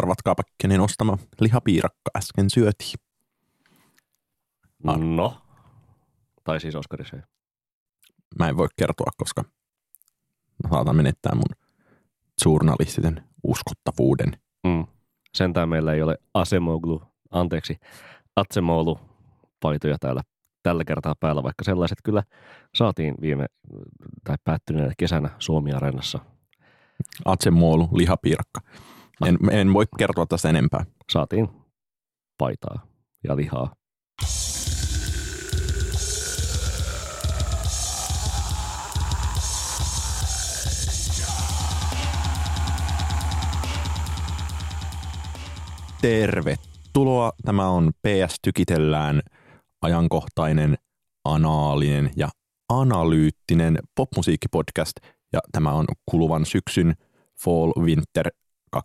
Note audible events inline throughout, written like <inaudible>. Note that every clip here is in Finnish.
arvatkaapa, kenen ostama lihapiirakka äsken syötiin. Ar- No. Tai siis Oskari söi. Mä en voi kertoa, koska mä saatan menettää mun journalistisen uskottavuuden. Mm. Sentään meillä ei ole Asemoglu, anteeksi, Atsemolu paitoja täällä tällä kertaa päällä, vaikka sellaiset kyllä saatiin viime tai päättyneenä kesänä Suomi Areenassa. Atsemoolu, lihapiirakka. En, en voi kertoa tästä enempää. Saatiin paitaa ja lihaa. Tervetuloa. Tämä on PS Tykitellään ajankohtainen, anaalinen ja analyyttinen popmusiikkipodcast. Ja tämä on kuluvan syksyn Fall Winter 2018-19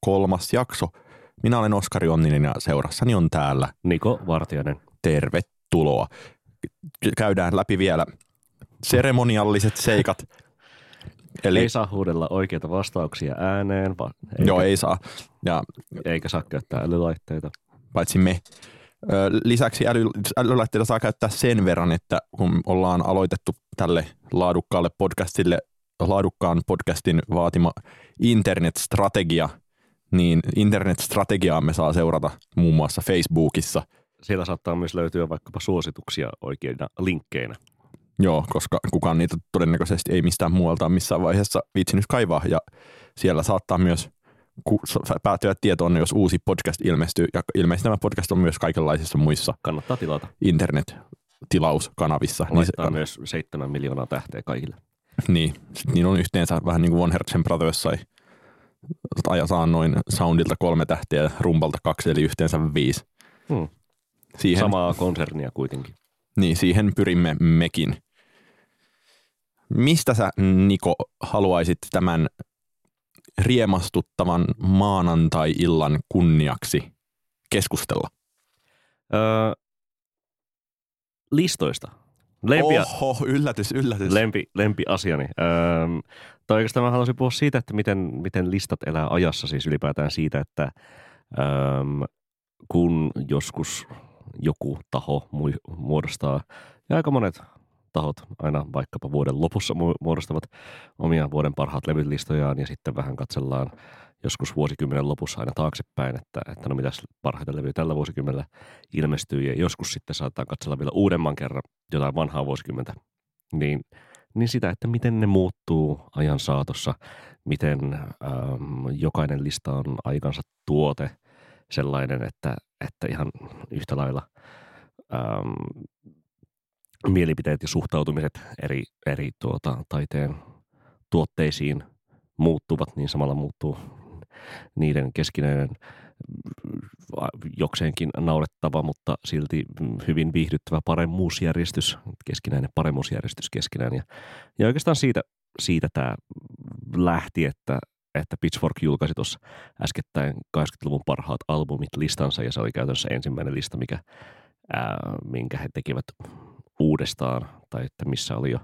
kolmas jakso. Minä olen Oskari Onninen ja seurassani on täällä. Niko Vartiainen. Tervetuloa. Käydään läpi vielä seremonialliset seikat. <laughs> Eli... Ei saa huudella oikeita vastauksia ääneen, vaan eikä, Joo, ei saa. Ja, eikä saa käyttää älylaitteita. Paitsi me. Lisäksi äly, älylaitteita saa käyttää sen verran, että kun ollaan aloitettu tälle laadukkaalle podcastille, laadukkaan podcastin vaatima internetstrategia, niin internetstrategiaamme saa seurata muun muassa Facebookissa. Siellä saattaa myös löytyä vaikkapa suosituksia oikeina linkkeinä. Joo, koska kukaan niitä todennäköisesti ei mistään muualta missään vaiheessa viitsinyt kaivaa. Ja siellä saattaa myös päätyä tietoon, jos uusi podcast ilmestyy. Ja ilmeisesti tämä podcast on myös kaikenlaisissa muissa Kannattaa tilata. internet-tilauskanavissa. Laittaa niin se, myös seitsemän miljoonaa tähteä kaikille. <laughs> Niin, Sitten niin on yhteensä vähän niin kuin Von Herzen Brothers sai saa noin soundilta kolme tähteä ja rumpalta kaksi, eli yhteensä viisi. Hmm. Siihen, Samaa konsernia kuitenkin. Niin, siihen pyrimme mekin. Mistä sä, Niko, haluaisit tämän riemastuttavan maanantai-illan kunniaksi keskustella? Öö, listoista. Lempi, Oho, yllätys, yllätys. Lempi, lempi asiani. Öö, tai oikeastaan mä haluaisin puhua siitä, että miten, miten listat elää ajassa, siis ylipäätään siitä, että öö, kun joskus joku taho muodostaa, ja aika monet tahot aina vaikkapa vuoden lopussa muodostavat omia vuoden parhaat levylistojaan ja sitten vähän katsellaan joskus vuosikymmenen lopussa aina taaksepäin, että, että no mitäs parhaita levyjä tällä vuosikymmenellä ilmestyy. Ja joskus sitten saattaa katsella vielä uudemman kerran jotain vanhaa vuosikymmentä, niin, niin sitä, että miten ne muuttuu ajan saatossa, miten ähm, jokainen lista on aikansa tuote sellainen, että, että ihan yhtä lailla ähm, mielipiteet ja suhtautumiset eri, eri tuota, taiteen tuotteisiin muuttuvat, niin samalla muuttuu niiden keskinäinen jokseenkin naurettava, mutta silti hyvin viihdyttävä paremmuusjärjestys, keskinäinen paremmuusjärjestys keskinään. Ja, ja oikeastaan siitä, siitä tämä lähti, että, että Pitchfork julkaisi tuossa äskettäin 80-luvun parhaat albumit listansa, ja se oli käytännössä ensimmäinen lista, mikä, ää, minkä he tekivät uudestaan, tai että missä oli jo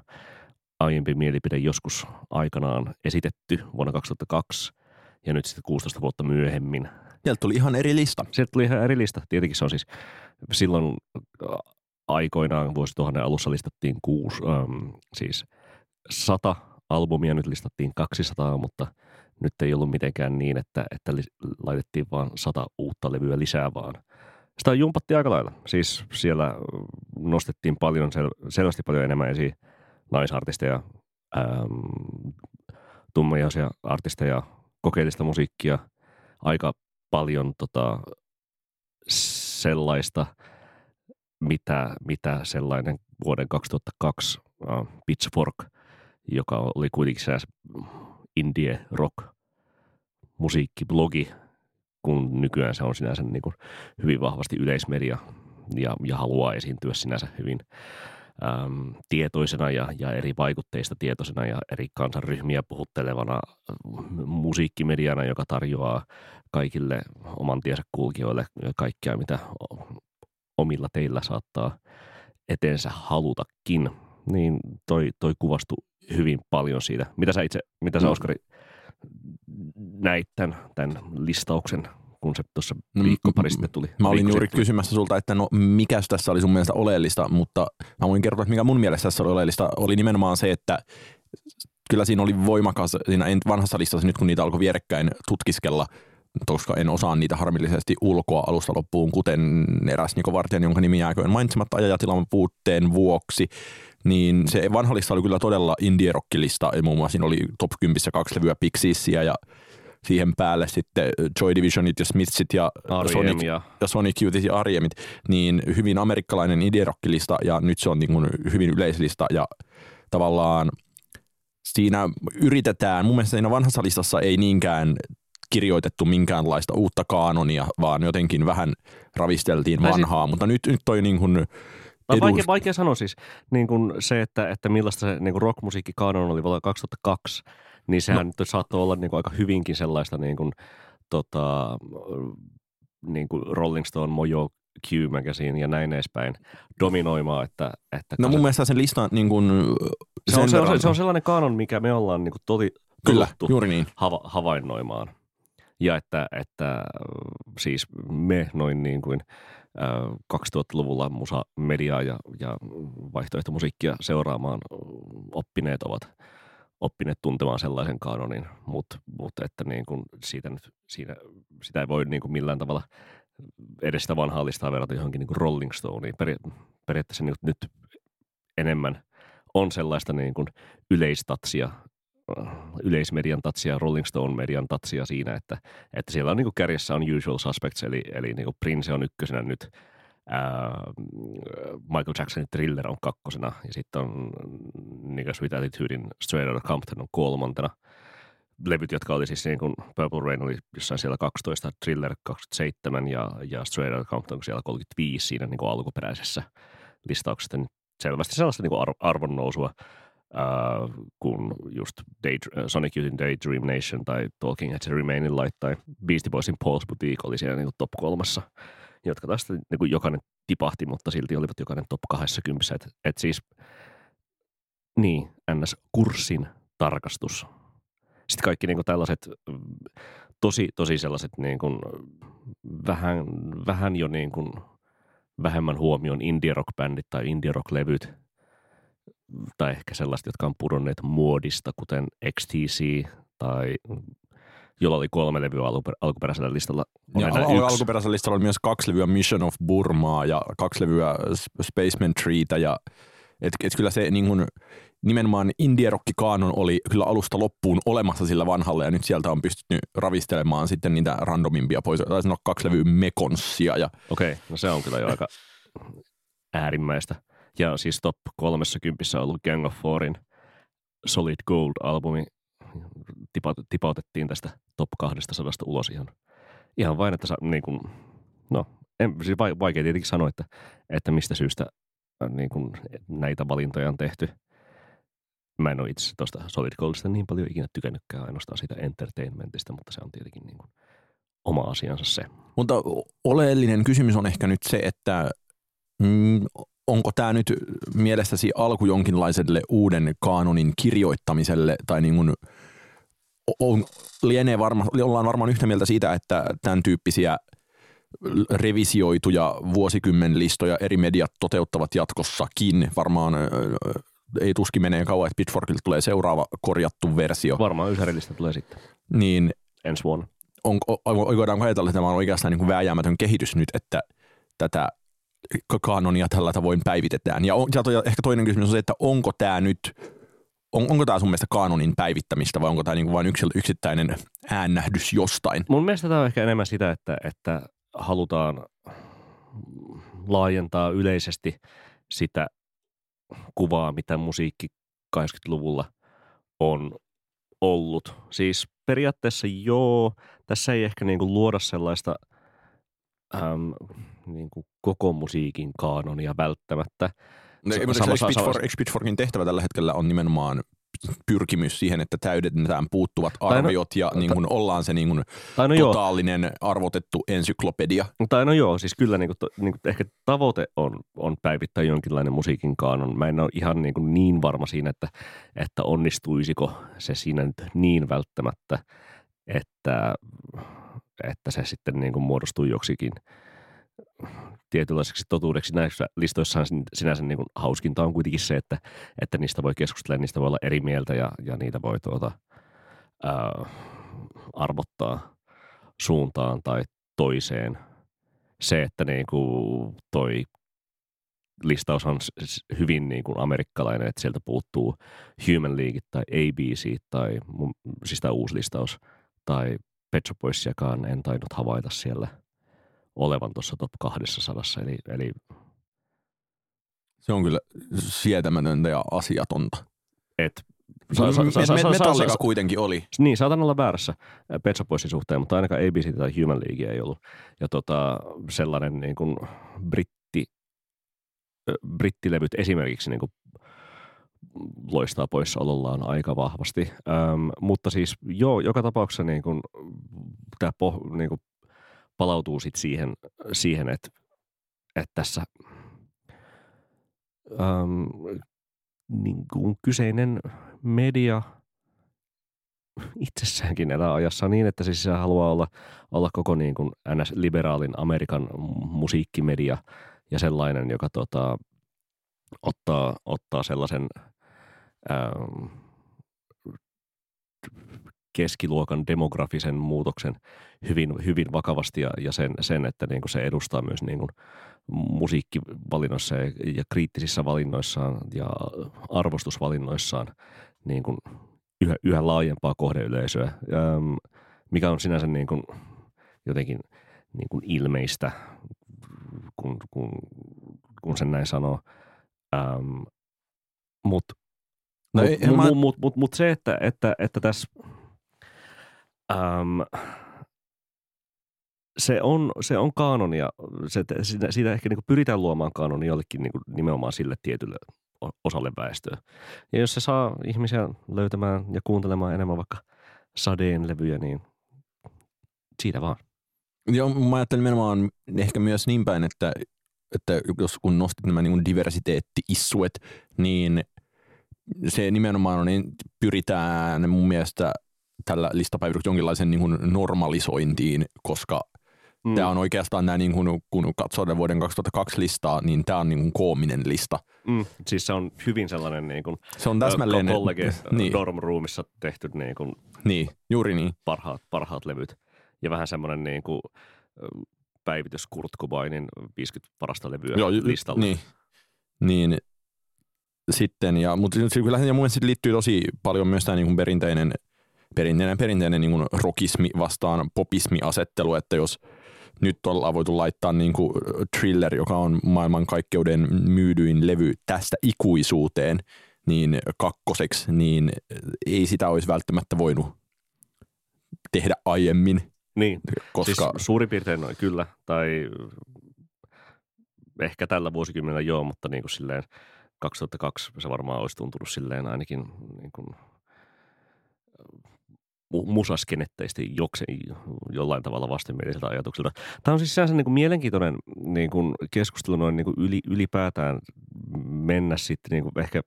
aiempi mielipide joskus aikanaan esitetty vuonna 2002, ja nyt sitten 16 vuotta myöhemmin. Sieltä tuli ihan eri lista. Sieltä tuli ihan eri lista. Tietenkin se on siis, silloin aikoinaan vuosituhannen alussa listattiin kuusi, ähm, siis sata albumia, nyt listattiin 200, mutta nyt ei ollut mitenkään niin, että, että laitettiin vain sata uutta levyä lisää, vaan – sitä jumpattiin aika lailla. Siis siellä nostettiin paljon, sel- selvästi paljon enemmän esiin naisartisteja, ähm, tummaihoisia artisteja, kokeellista musiikkia, aika paljon tota, sellaista, mitä, mitä sellainen vuoden 2002 uh, Pitchfork, joka oli kuitenkin se indie rock musiikkiblogi, kun nykyään se on sinänsä niin kuin hyvin vahvasti yleismedia ja, ja haluaa esiintyä sinänsä hyvin äm, tietoisena ja, ja eri vaikutteista tietoisena ja eri kansanryhmiä puhuttelevana musiikkimediana, joka tarjoaa kaikille oman tiensä kulkijoille kaikkea, mitä omilla teillä saattaa eteensä halutakin. Niin toi, toi kuvastui hyvin paljon siitä. Mitä sä itse, mitä sä no. Oskari näit tämän, tämän listauksen, kun se tuossa viikko pari sitten tuli. Mä olin juuri sitten. kysymässä sulta, että no mikä tässä oli sun mielestä oleellista, mutta mä voin kertoa, että mikä mun mielestä tässä oli oleellista, oli nimenomaan se, että kyllä siinä oli voimakas, siinä vanhassa listassa nyt kun niitä alkoi vierekkäin tutkiskella, koska en osaa niitä harmillisesti ulkoa alusta loppuun, kuten eräs Niko Vartijan, jonka nimi jääköön mainitsematta ajatilan puutteen vuoksi, niin se vanha lista oli kyllä todella indie-rockilista, ja muun muassa siinä oli top 10 kaksi levyä Pixiesiä ja siihen päälle sitten Joy Divisionit ja Smithsit ja. Sonic, ja ja Sonic Youthit ja Ariemit, niin hyvin amerikkalainen indie-rockilista ja nyt se on niin kuin hyvin yleislista ja tavallaan siinä yritetään, mun mielestä siinä vanhassa listassa ei niinkään kirjoitettu minkäänlaista uutta kaanonia, vaan jotenkin vähän ravisteltiin vanhaa, mutta nyt, nyt toi niin kuin No, vaikea, edus- vaikea sanoa siis niin kuin se, että, että millaista se niin kuin rockmusiikki kanon oli vuonna 2002, niin sehän no. saattoi olla niin kuin aika hyvinkin sellaista niin kuin, tota, niin kuin Rolling Stone, Mojo, Q Magazine ja näin edespäin dominoimaan, että, että No mun mielestä sen listan niin kuin, se, on, se, on, se on sellainen kanon, mikä me ollaan niin kuin toti, Kyllä, juuri niin. hava, havainnoimaan. Ja että, että siis me noin niin kuin äh, 2000-luvulla musa-mediaa ja, ja vaihtoehtomusiikkia seuraamaan oppineet ovat oppineet tuntemaan sellaisen kanonin, mutta mut, että niin kuin siitä nyt, siinä, sitä ei voi niin kuin millään tavalla edes sitä vanhaa listaa verrata johonkin niin kuin Rolling Stoneen. Peri, periaatteessa niin nyt enemmän on sellaista niin kuin yleistatsia, äh, yleismedian tatsia, Rolling Stone-median tatsia siinä, että, että siellä on niin kuin kärjessä on Usual Suspects, eli, eli niin kuin Prince on ykkösenä nyt, ää, Michael Jacksonin Thriller on kakkosena, ja sitten on kuin Sweet Attitudein Straight Outta Compton on kolmantena. Levyt, jotka oli siis niin kuin Purple Rain oli jossain siellä 12, Thriller 27 ja, ja Straight Outta Compton siellä 35 siinä niin kuin alkuperäisessä listauksessa. Selvästi sellaista niin kuin ar- arvonnousua, ää, kun just Day, Sonic Youthin Daydream Nation tai Talking Heads Remaining Light tai Beastie Boysin Paul's Boutique oli siellä niin kuin top kolmassa, jotka sitten niin kuin jokainen tipahti, mutta silti olivat jokainen top 20. Et, et siis, niin, NS-kurssin tarkastus. Sitten kaikki niin kuin tällaiset mm, tosi, tosi sellaiset niin kuin, vähän, vähän jo niin kuin vähemmän huomioon indie rock-bändit tai indie rock-levyt tai ehkä sellaiset, jotka on pudonneet muodista, kuten XTC tai jolla oli kolme levyä alkuper- alkuperäisellä listalla. On Ja al- yksi. alkuperäisellä listalla oli myös kaksi levyä Mission of Burmaa ja kaksi levyä Spaceman Treetä ja et, et kyllä se niin kun, nimenomaan indie kaanon oli kyllä alusta loppuun olemassa sillä vanhalla ja nyt sieltä on pystytty ravistelemaan sitten niitä randomimpia pois. Taisi sanoa kaksi levyä Mekonssia ja Okei, okay, no se on kyllä jo aika äärimmäistä. Ja siis top 30 on ollut Gang of Fourin Solid Gold-albumi. Tipa, tipautettiin tästä top 200 ulos ihan, ihan vain, että sa, niin kuin, no, en, siis vai- vaikea tietenkin sanoa, että, että mistä syystä äh, niin kuin näitä valintoja on tehty. Mä en ole itse tuosta Solid Goldista niin paljon ikinä tykännytkään ainoastaan siitä entertainmentista, mutta se on tietenkin niin kuin oma asiansa se. Mutta oleellinen kysymys on ehkä nyt se, että mm, onko tämä nyt mielestäsi alku jonkinlaiselle uuden kaanonin kirjoittamiselle tai niin kuin, on, lienee varma, ollaan varmaan yhtä mieltä siitä, että tämän tyyppisiä revisioituja vuosikymmenlistoja eri mediat toteuttavat jatkossakin. Varmaan ei tuskin menee kauan, että Pitchforkilta tulee seuraava korjattu versio. Varmaan ysärillistä tulee sitten Niin ensi vuonna. on, on, voidaanko ajatella, että tämä on oikeastaan niin kuin vääjäämätön kehitys nyt, että tätä kanonia tällä tavoin päivitetään. Ja, on, ja ehkä toinen kysymys on se, että onko tämä nyt, on, onko tämä sun mielestä kanonin päivittämistä vai onko tämä niin vain yksi, yksittäinen äännähdys jostain? Mun mielestä tämä on ehkä enemmän sitä, että, että halutaan laajentaa yleisesti sitä kuvaa, mitä musiikki 80-luvulla on ollut. Siis periaatteessa joo, tässä ei ehkä niinku luoda sellaista äm, niinku koko musiikin kaanonia välttämättä. No, Sa- eikö, sama- eikö, sama- Pitchfork, Pitchforkin tehtävä tällä hetkellä on nimenomaan pyrkimys siihen, että täydennetään puuttuvat no- arviot ja niin kuin ollaan se niin kuin no joo, totaalinen arvotettu ensyklopedia. Tai no joo, siis kyllä niin kuin, to, niin kuin ehkä tavoite on, on päivittää jonkinlainen musiikin kaanon. Mä en ole ihan niin, kuin niin varma siinä, että, että onnistuisiko se siinä nyt niin välttämättä. että, että se sitten niin kuin muodostuu joksikin tietynlaiseksi totuudeksi. Näissä listoissahan sinänsä niin kuin hauskinta on kuitenkin se, että, että niistä voi keskustella, niistä voi olla eri mieltä ja, ja niitä voi tuota, ää, arvottaa suuntaan tai toiseen. Se, että niin kuin toi listaus on hyvin niin kuin amerikkalainen, että sieltä puuttuu Human League tai ABC tai siis tämä uusi listaus tai Pet Shop Boysiakaan en tainnut havaita siellä olevan tuossa top 200. Eli, eli se on kyllä sietämätöntä ja asiatonta. Et Sa, sa, sa, sa, Metallika sa, kuitenkin oli. Niin, saatan olla väärässä Pet suhteen, mutta ainakaan ABC tai Human League ei ollut. Ja tota, sellainen niin kuin britti, brittilevyt esimerkiksi niin kuin loistaa poissaolollaan aika vahvasti. Ähm, mutta siis joo, joka tapauksessa niin kuin, tämä poh, niin kuin palautuu sit siihen, siihen että, että tässä ähm, niin kuin kyseinen media itsessäänkin elää ajassa niin, että siis se haluaa olla, olla koko niin kuin NS-liberaalin Amerikan musiikkimedia ja sellainen, joka tota, ottaa, ottaa sellaisen ähm, keskiluokan demografisen muutoksen hyvin, hyvin vakavasti ja, ja sen, sen, että niin kuin se edustaa myös niin kuin musiikkivalinnoissa ja, ja kriittisissä valinnoissaan ja arvostusvalinnoissaan niin kuin yhä, yhä laajempaa kohdeyleisöä, ähm, mikä on sinänsä niin kuin jotenkin niin kuin ilmeistä, kun, kun, kun sen näin sanoo. Ähm, Mutta no mut, mut, mut, mut, mut se, että, että, että tässä Ähm, se on, se on kaanonia. Se, siitä, siitä ehkä niin pyritään luomaan kaanonia jollekin niin nimenomaan sille tietylle osalle väestöä. Ja jos se saa ihmisiä löytämään ja kuuntelemaan enemmän vaikka Sadeen levyjä, niin siitä vaan. Joo, mä ajattelin nimenomaan ehkä myös niin päin, että, että jos kun nostit nämä niin diversiteetti-issuet, niin se nimenomaan on, niin pyritään mun mielestä tällä listapäivyksellä jonkinlaisen niin kuin normalisointiin, koska mm. tämä on oikeastaan nämä, niin kuin, kun katsoo vuoden 2002 listaa, niin tämä on niin kuin koominen lista. Mm. Siis se on hyvin sellainen niin kuin, se on täsmälleen, kollege niin. dorm roomissa tehty niin kuin, niin, juuri niin. Parhaat, parhaat levyt. Ja vähän semmoinen niin kuin, päivitys Kurt Cobainin 50 parasta levyä Joo, listalla. Niin, niin sitten, ja, mutta kyllä ja mun mielestä liittyy tosi paljon myös tämä niin kuin perinteinen – perinteinen, perinteinen niin kuin rockismi vastaan popismi-asettelu, että jos nyt ollaan voitu laittaa niin kuin Thriller, joka on maailmankaikkeuden myydyin levy tästä ikuisuuteen, niin kakkoseksi, niin ei sitä olisi välttämättä voinut tehdä aiemmin. Niin, koska... siis suurin piirtein noin kyllä, tai ehkä tällä vuosikymmenellä joo, mutta niin kuin silleen 2002 se varmaan olisi tuntunut silleen ainakin niin kuin musaskenetteistä jokse, jollain tavalla vastenmieliseltä ajatukselta. Tämä on siis sellaisen niin kuin mielenkiintoinen niin kuin keskustelu noin niin kuin yli, ylipäätään mennä sitten niin kuin ehkä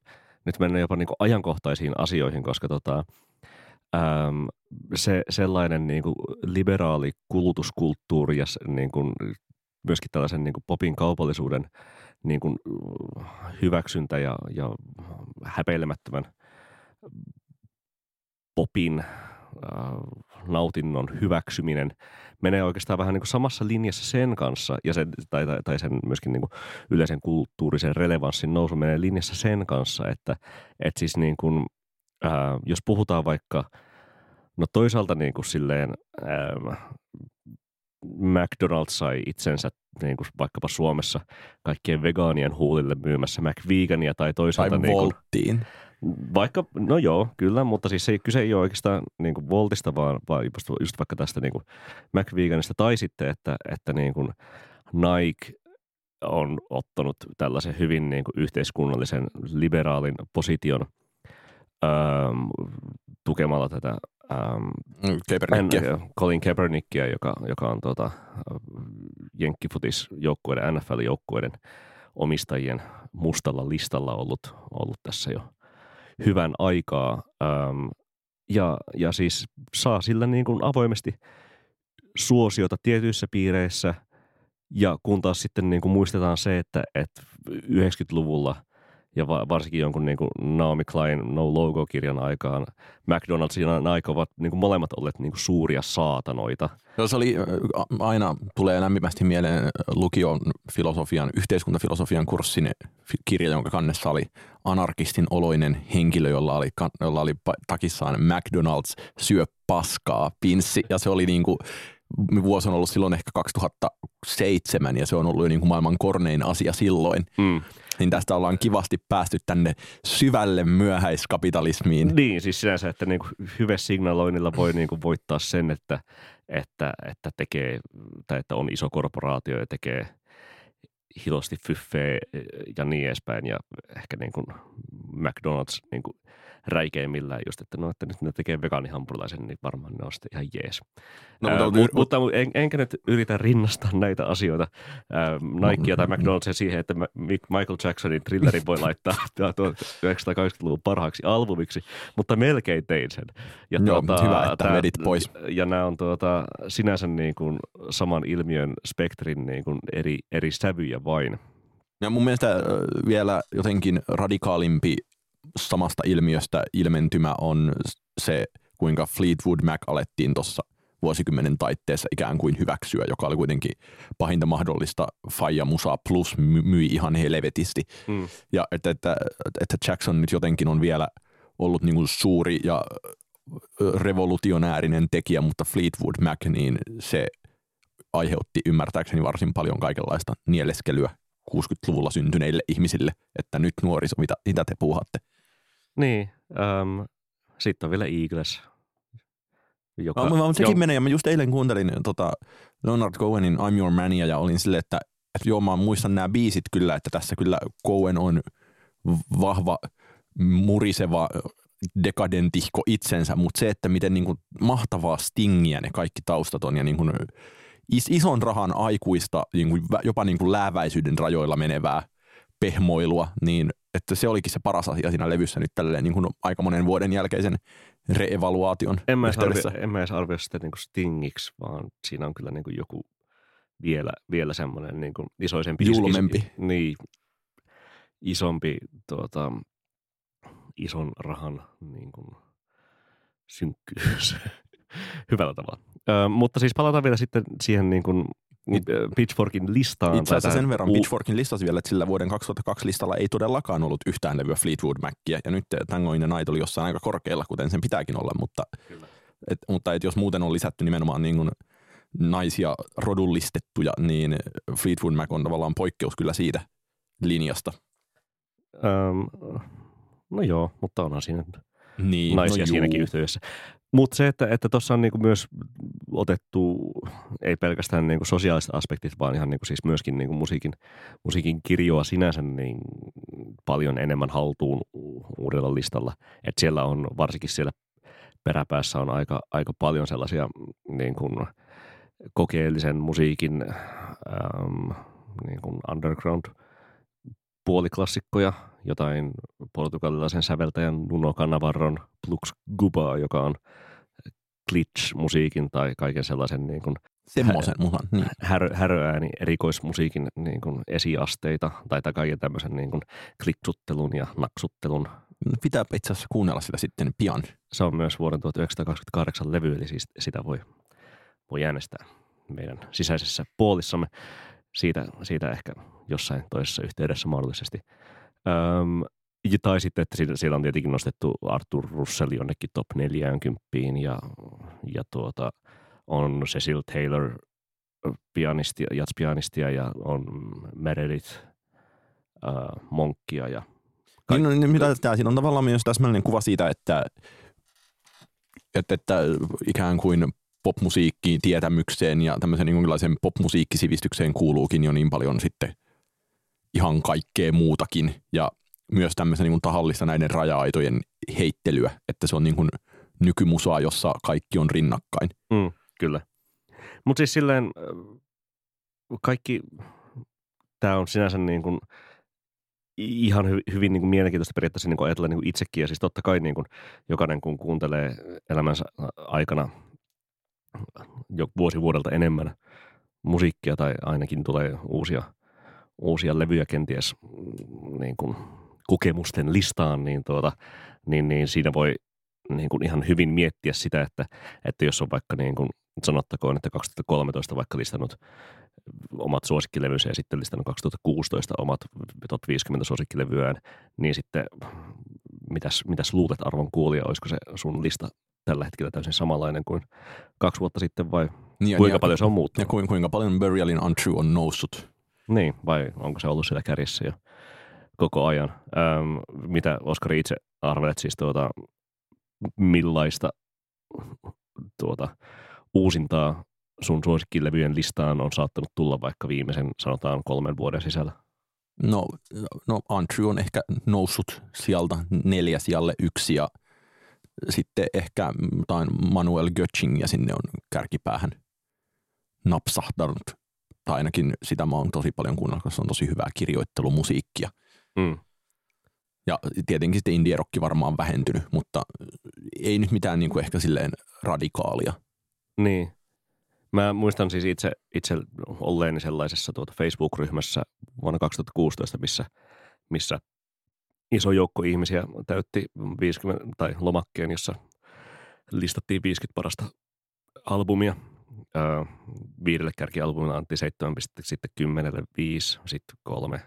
nyt mennä jopa niin kuin ajankohtaisiin asioihin, koska tota, äm, se sellainen niin kuin liberaali kulutuskulttuuri ja niin kuin myöskin tällaisen niin kuin popin kaupallisuuden niin kuin hyväksyntä ja, ja häpeilemättömän popin nautinnon hyväksyminen menee oikeastaan vähän niin kuin samassa linjassa sen kanssa, ja sen, tai, tai, tai sen myöskin niin kuin yleisen kulttuurisen relevanssin nousu menee linjassa sen kanssa, että, että siis niin kuin, ää, äh, jos puhutaan vaikka, no toisaalta niin kuin silleen, ää, ähm, McDonald's sai itsensä niin kuin vaikkapa Suomessa kaikkien vegaanien huulille myymässä McVegania tai toisaalta... Tai niin kuin, vaikka, no joo, kyllä, mutta siis ei, kyse ei ole oikeastaan niin kuin Voltista, vaan, vaan just, just vaikka tästä niin kuin McVeganista tai sitten, että, että niin kuin Nike on ottanut tällaisen hyvin niin kuin yhteiskunnallisen liberaalin position ähm, tukemalla tätä ähm, Kaepernickia. Colin Kaepernickia, joka, joka on tuota, jenkkifutisjoukkueiden, NFL-joukkueiden omistajien mustalla listalla ollut, ollut tässä jo – hyvän aikaa. Ähm, ja, ja siis saa sillä niin kuin avoimesti suosiota tietyissä piireissä – ja kun taas sitten niin kuin muistetaan se, että, että 90-luvulla ja varsinkin jonkun niin kuin Naomi Klein No Logo-kirjan aikaan McDonald's ja Nike ovat niin kuin molemmat olleet niin kuin suuria saatanoita. Se oli aina, tulee lämpimästi mieleen lukion filosofian, yhteiskuntafilosofian kurssin kirja, jonka kannessa oli anarkistin oloinen henkilö, jolla oli, jolla oli takissaan McDonald's syö paskaa pinssi. Ja se oli niin kuin vuosi on ollut silloin ehkä 2007 ja se on ollut niin kuin maailman kornein asia silloin. Mm. Niin tästä ollaan kivasti päästy tänne syvälle myöhäiskapitalismiin. Niin, siis sinänsä, että niin kuin signaloinnilla voi niin kuin voittaa sen, että, että, että tekee tai että on iso korporaatio ja tekee hilosti fyffeä ja niin edespäin. Ja ehkä niin kuin McDonald's niin kuin räikeimmillään just, että no, että nyt ne tekee vegaanihampurilaisen, niin varmaan ne on sitten ihan jees. No, Ää, mutta, mutta en, enkä nyt yritä rinnastaa näitä asioita, ää, Nikea tai McDonald'sia siihen, että Michael Jacksonin thrillerin voi laittaa <laughs> 1980-luvun parhaaksi albumiksi, mutta melkein tein sen. Ja Joo, tuota, hyvä, että tää, vedit pois. Ja nämä on tuota, sinänsä niin kuin saman ilmiön spektrin niin kuin eri, eri sävyjä vain. Ja mun mielestä vielä jotenkin radikaalimpi samasta ilmiöstä ilmentymä on se, kuinka Fleetwood Mac alettiin tuossa vuosikymmenen taitteessa ikään kuin hyväksyä, joka oli kuitenkin pahinta mahdollista Faija Musa plus myi ihan helvetisti. Mm. Ja että, että, että Jackson nyt jotenkin on vielä ollut niin kuin suuri ja revolutionäärinen tekijä, mutta Fleetwood Mac, niin se aiheutti ymmärtääkseni varsin paljon kaikenlaista nieleskelyä 60-luvulla syntyneille ihmisille, että nyt nuoriso, mitä, mitä te puuhatte. Niin, um, sitten on vielä Eagles. Joka, no, mutta sekin jo... menee, ja mä just eilen kuuntelin tota Leonard Cohenin I'm Your Mania, ja olin silleen, että, että joo, mä muistan nämä biisit kyllä, että tässä kyllä Cohen on vahva, muriseva dekadentihko itsensä, mutta se, että miten niin kuin mahtavaa stingiä ne kaikki taustat on ja niin kuin ison rahan aikuista, niin kuin jopa niin kuin lääväisyyden rajoilla menevää pehmoilua, niin että se olikin se paras asia siinä levyssä nyt tälleen niin kuin aika monen vuoden jälkeisen reevaluaation En mä edes arvio, en mä edes arvio sitä niin kuin stingiksi, vaan siinä on kyllä niin kuin joku vielä, vielä semmoinen niin kuin isoisempi. Julmempi. Is, niin, isompi tuota, ison rahan niin kuin synkkyys <laughs> hyvällä tavalla. Ö, mutta siis palataan vielä sitten siihen niin kuin Pitchforkin listaan. Itse asiassa sen verran Pitchforkin listasi vielä, että sillä vuoden 2002 listalla ei todellakaan ollut yhtään levyä Fleetwood Mackia, ja nyt Tango in the Night oli jossain aika korkealla, kuten sen pitääkin olla, mutta, et, mutta et jos muuten on lisätty nimenomaan niin kuin naisia rodullistettuja, niin Fleetwood Mac on tavallaan poikkeus kyllä siitä linjasta. Öm, no joo, mutta onhan siinä niin, naisia no siinäkin yhteydessä. Mutta se, että että tuossa on niinku myös otettu, ei pelkästään niinku sosiaaliset aspektit, vaan ihan niinku siis myöskin niinku musiikin, musiikin kirjoa sinänsä niin paljon enemmän haltuun uudella listalla. Et siellä on, varsinkin siellä peräpäässä on aika, aika paljon sellaisia niin kuin kokeellisen musiikin ähm, niin kuin underground puoliklassikkoja, jotain portugalilaisen säveltäjän Nuno Canavarron Plux Guba, joka on glitch-musiikin tai kaiken sellaisen niin kuin Semmoisen musan, niin. härö, häröääni erikoismusiikin niin kuin esiasteita tai kaiken tämmöisen niin kuin kliksuttelun ja naksuttelun. Pitää itse asiassa kuunnella sitä sitten pian. Se on myös vuoden 1928 levy, eli siis sitä voi, voi äänestää meidän sisäisessä puolissamme. Siitä, siitä ehkä jossain toisessa yhteydessä mahdollisesti. Öm, tai sitten, että siellä on tietenkin nostettu Arthur Russell jonnekin top 40 ja, ja tuota, on Cecil Taylor pianisti, jatspianistia ja on Meredith äh, Monkkia ja Niin, no, niin mitä tämä, siinä on tavallaan myös täsmällinen kuva siitä, että, että, että ikään kuin popmusiikkiin, tietämykseen ja tämmöisen jonkinlaisen popmusiikkisivistykseen kuuluukin jo niin paljon sitten ihan kaikkea muutakin. Ja myös tämmöisen niin tahallista näiden raja-aitojen heittelyä, että se on niin kuin nykymusaa, jossa kaikki on rinnakkain. Mm, kyllä. Mutta siis silleen kaikki, tämä on sinänsä niin kuin ihan hy, hyvin niin kuin mielenkiintoista periaatteessa niin kuin ajatella niin kuin itsekin. Ja siis totta kai niin kuin jokainen, kun kuuntelee elämänsä aikana jo vuosi vuodelta enemmän musiikkia tai ainakin tulee uusia, uusia levyjä kenties mm, niin kuin kokemusten listaan, niin, tuota, niin, niin siinä voi niin kuin ihan hyvin miettiä sitä, että, että jos on vaikka niin kuin, sanottakoon, että 2013 vaikka listannut omat suosikkilevynsä ja sitten listannut 2016 omat top 50 suosikkilevyään, niin sitten mitäs, mitäs luulet arvon kuulija, olisiko se sun lista tällä hetkellä täysin samanlainen kuin kaksi vuotta sitten vai niin, kuinka ja, paljon se on muuttunut? Ja kuinka paljon Burialin Untrue on noussut? Niin, vai onko se ollut siellä kärjessä jo koko ajan? Ähm, mitä Oskari itse arvelet siis tuota, millaista tuota, uusintaa sun suosikkilevyjen listaan on saattanut tulla vaikka viimeisen, sanotaan, kolmen vuoden sisällä? No, no Untrue on ehkä noussut sieltä neljä sijalle yksi ja sitten ehkä jotain Manuel Götching ja sinne on kärkipäähän napsahtanut. Tai ainakin sitä mä oon tosi paljon kuunnellut, koska se on tosi hyvää kirjoittelumusiikkia. Mm. Ja tietenkin sitten indie-rokki varmaan vähentynyt, mutta ei nyt mitään niin kuin ehkä silleen radikaalia. Niin. Mä muistan siis itse, itse olleeni sellaisessa tuota Facebook-ryhmässä vuonna 2016, missä, missä iso joukko ihmisiä täytti 50, tai lomakkeen, jossa listattiin 50 parasta albumia. Öö, viidelle kärkialbumilla Antti 7 sitten kymmenelle 5, sitten kolme,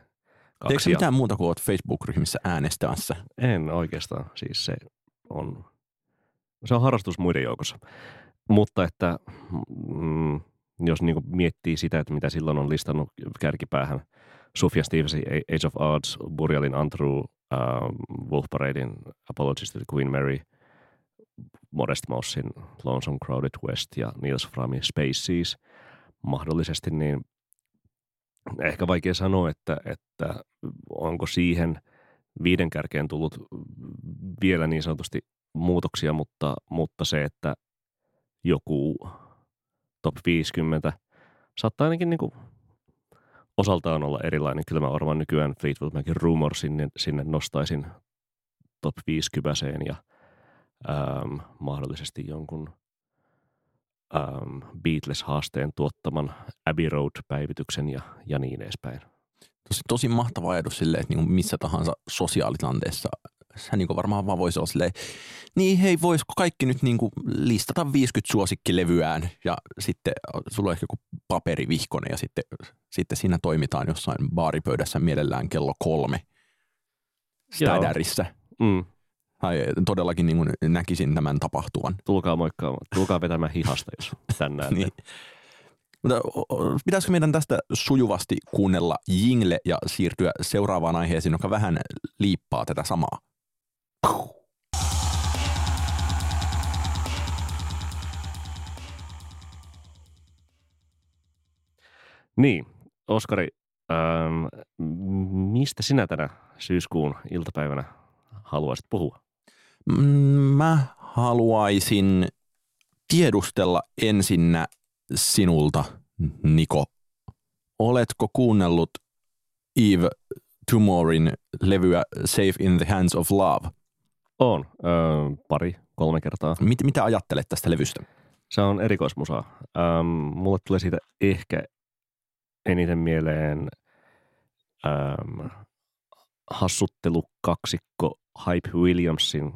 kaksi. Eikö mitään muuta kuin olet Facebook-ryhmissä äänestämässä? En oikeastaan. Siis se on, se on harrastus muiden joukossa. Mutta että mm, jos niin miettii sitä, että mitä silloin on listannut kärkipäähän, Sufjan Stevensin Age of Odds, Burialin Untrue, uh, Wolf Paradein Apologies to the Queen Mary, Modest Mossin Lonesome Crowded West ja Niels Framin Spaces mahdollisesti, niin ehkä vaikea sanoa, että, että onko siihen viiden kärkeen tullut vielä niin sanotusti muutoksia, mutta, mutta se, että joku top 50 saattaa ainakin niin kuin osaltaan olla erilainen. Kyllä mä varmaan nykyään Fleetwood Macin Rumor sinne, sinne nostaisin top 50 ja ähm, mahdollisesti jonkun ähm, Beatles-haasteen tuottaman Abbey Road-päivityksen ja, ja niin edespäin. Tosi, tosi mahtava ajatus silleen, että niin missä tahansa sosiaalitanteessa sä niin varmaan vaan voisi olla silleen, niin hei, voisiko kaikki nyt niin listata 50 suosikkilevyään ja sitten sulla on ehkä joku paperivihkone ja sitten, sitten siinä toimitaan jossain baaripöydässä mielellään kello kolme Städärissä. Mm. Tai todellakin niin kuin näkisin tämän tapahtuvan. Tulkaa moikkaa, tulkaa vetämään hihasta, jos <laughs> tänään. niin. Mutta pitäisikö meidän tästä sujuvasti kuunnella jingle ja siirtyä seuraavaan aiheeseen, joka vähän liippaa tätä samaa? Niin, Oskari, ähm, mistä sinä tänä syyskuun iltapäivänä haluaisit puhua? Mm, mä haluaisin tiedustella ensinnä sinulta, Niko. Oletko kuunnellut Eve Tumorin levyä Safe in the Hands of Love? On, öö, pari, kolme kertaa. Mit, mitä ajattelet tästä levystä? Se on erikoismusa. Ähm, mulle tulee siitä ehkä eniten mieleen ähm, hassuttelukaksikko Hype Williamsin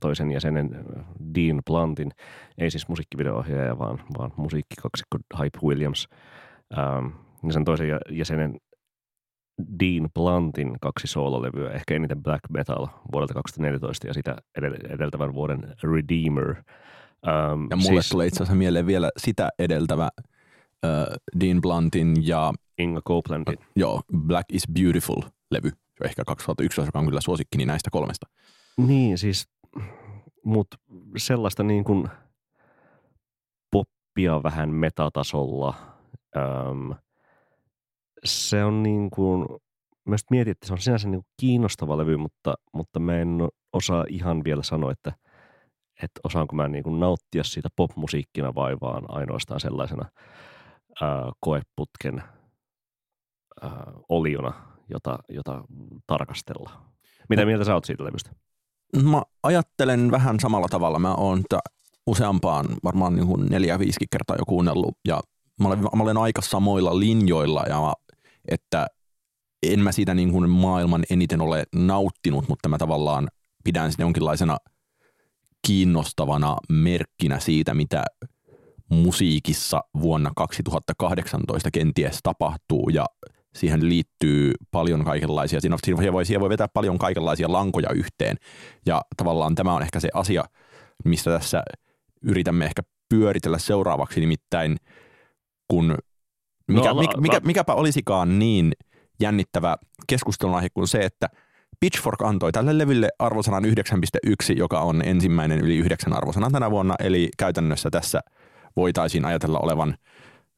toisen jäsenen Dean Plantin, ei siis musiikkivideo-ohjaaja, vaan, vaan musiikkikaksikko Hype Williams. Ähm, ja sen toisen jäsenen Dean Plantin kaksi soololevyä, ehkä eniten Black Metal vuodelta 2014 ja sitä edeltävän vuoden Redeemer. Um, ja mulle siis, tulee itse asiassa mieleen vielä sitä edeltävä uh, Dean Plantin ja Inga Copelandin. Uh, joo, Black is Beautiful-levy, ehkä 2011, joka on kyllä suosikkini näistä kolmesta. Niin, siis, mutta sellaista niin kuin poppia vähän metatasolla. Um, se on niin kuin, mä mietin, että se on sinänsä niin kuin kiinnostava levy, mutta, mutta mä en osaa ihan vielä sanoa, että, että osaanko mä niin kuin nauttia siitä popmusiikkina vai vaan ainoastaan sellaisena ää, koeputken ää, oliona, jota, jota tarkastella. Mitä no. mieltä sä oot siitä levystä? Mä ajattelen vähän samalla tavalla. Mä oon useampaan, varmaan niin kuin neljä viisi kertaa jo kuunnellut ja mä olen, mä olen aika samoilla linjoilla ja että en mä siitä niin kuin maailman eniten ole nauttinut, mutta mä tavallaan pidän sitä jonkinlaisena kiinnostavana merkkinä siitä, mitä musiikissa vuonna 2018 kenties tapahtuu. Ja siihen liittyy paljon kaikenlaisia, siinä voi, siihen voi vetää paljon kaikenlaisia lankoja yhteen. Ja tavallaan tämä on ehkä se asia, mistä tässä yritämme ehkä pyöritellä seuraavaksi, nimittäin kun mikä, no, mikä, mikä, mikäpä olisikaan niin jännittävä keskustelun aihe kuin se, että Pitchfork antoi tälle levylle arvosanan 9.1, joka on ensimmäinen yli 9 arvosanan tänä vuonna, eli käytännössä tässä voitaisiin ajatella olevan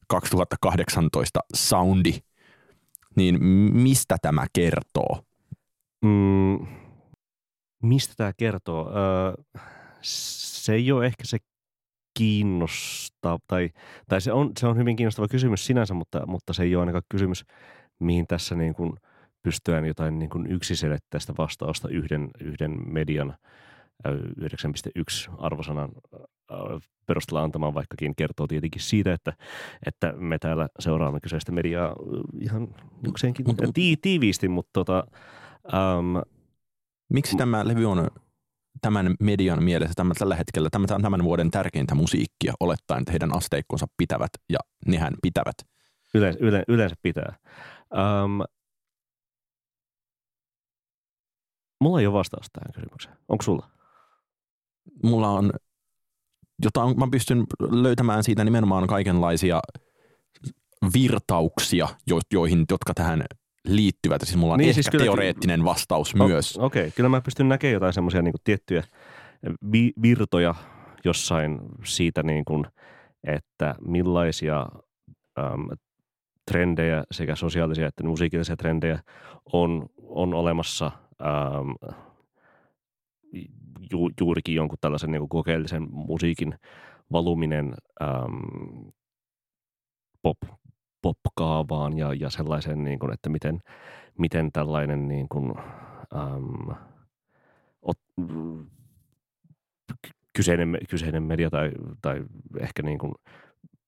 2018 soundi. Niin mistä tämä kertoo? Mm, mistä tämä kertoo? Öö, se ei ole ehkä se kiinnostaa, tai, tai se, on, se on hyvin kiinnostava kysymys sinänsä, mutta, mutta se ei ole ainakaan kysymys, mihin tässä niin kuin pystyään jotain niin kuin yksiselitteistä vastausta yhden, yhden median 9.1 arvosanan perusteella antamaan, vaikkakin kertoo tietenkin siitä, että, että me täällä seuraamme kyseistä mediaa ihan jokseenkin tii, tiiviisti, mutta tota, um, Miksi tämä levy on tämän median mielessä tämän, tällä hetkellä tämän, tämän vuoden tärkeintä musiikkia, olettaen, että heidän asteikkonsa pitävät, ja nehän pitävät. Yleensä, yle, yleensä pitää. Um, mulla ei ole vastaus tähän kysymykseen. Onko sulla? Mulla on, jota mä pystyn löytämään siitä nimenomaan kaikenlaisia virtauksia, joihin, jotka tähän liittyvät. Siis mulla on niin, ehkä siis teoreettinen vastaus o, myös. Okei, okay. kyllä mä pystyn näkemään jotain semmoisia niin tiettyjä vi- virtoja jossain siitä, niin kuin, että millaisia äm, trendejä, sekä sosiaalisia että musiikillisia trendejä on, on olemassa äm, ju, juurikin jonkun tällaisen niin kuin kokeellisen musiikin valuminen äm, pop, popkaavaan ja, ja sellaisen, niin kuin, että miten, miten tällainen niin kuin, äm, ot, kyseinen, kyseinen media tai, tai ehkä niin kuin